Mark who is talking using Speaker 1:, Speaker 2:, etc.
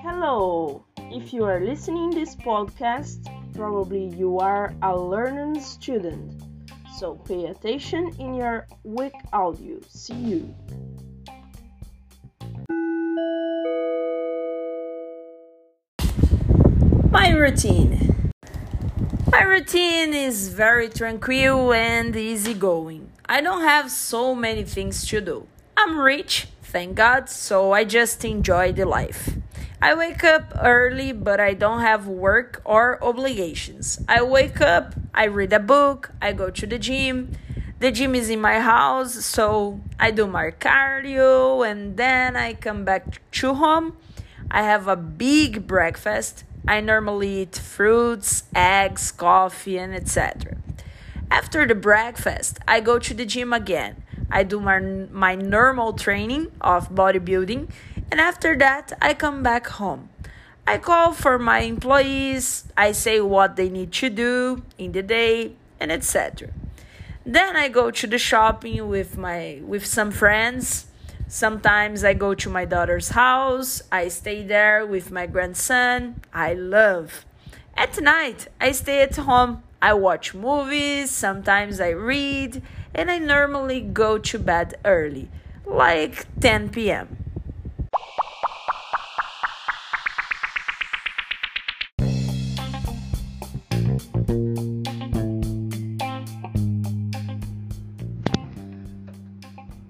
Speaker 1: Hello! If you are listening this podcast, probably you are a learning student. So pay attention in your week audio. See you.
Speaker 2: My routine. My routine is very tranquil and easygoing. I don't have so many things to do. I'm rich, thank God, so I just enjoy the life. I wake up early, but I don't have work or obligations. I wake up, I read a book, I go to the gym. The gym is in my house, so I do my cardio and then I come back to home. I have a big breakfast. I normally eat fruits, eggs, coffee, and etc. After the breakfast, I go to the gym again. I do my, my normal training of bodybuilding, and after that, I come back home. I call for my employees, I say what they need to do in the day, and etc. Then I go to the shopping with my with some friends. Sometimes I go to my daughter's house. I stay there with my grandson. I love. At night, I stay at home. I watch movies, sometimes I read, and I normally go to bed early, like 10 p.m.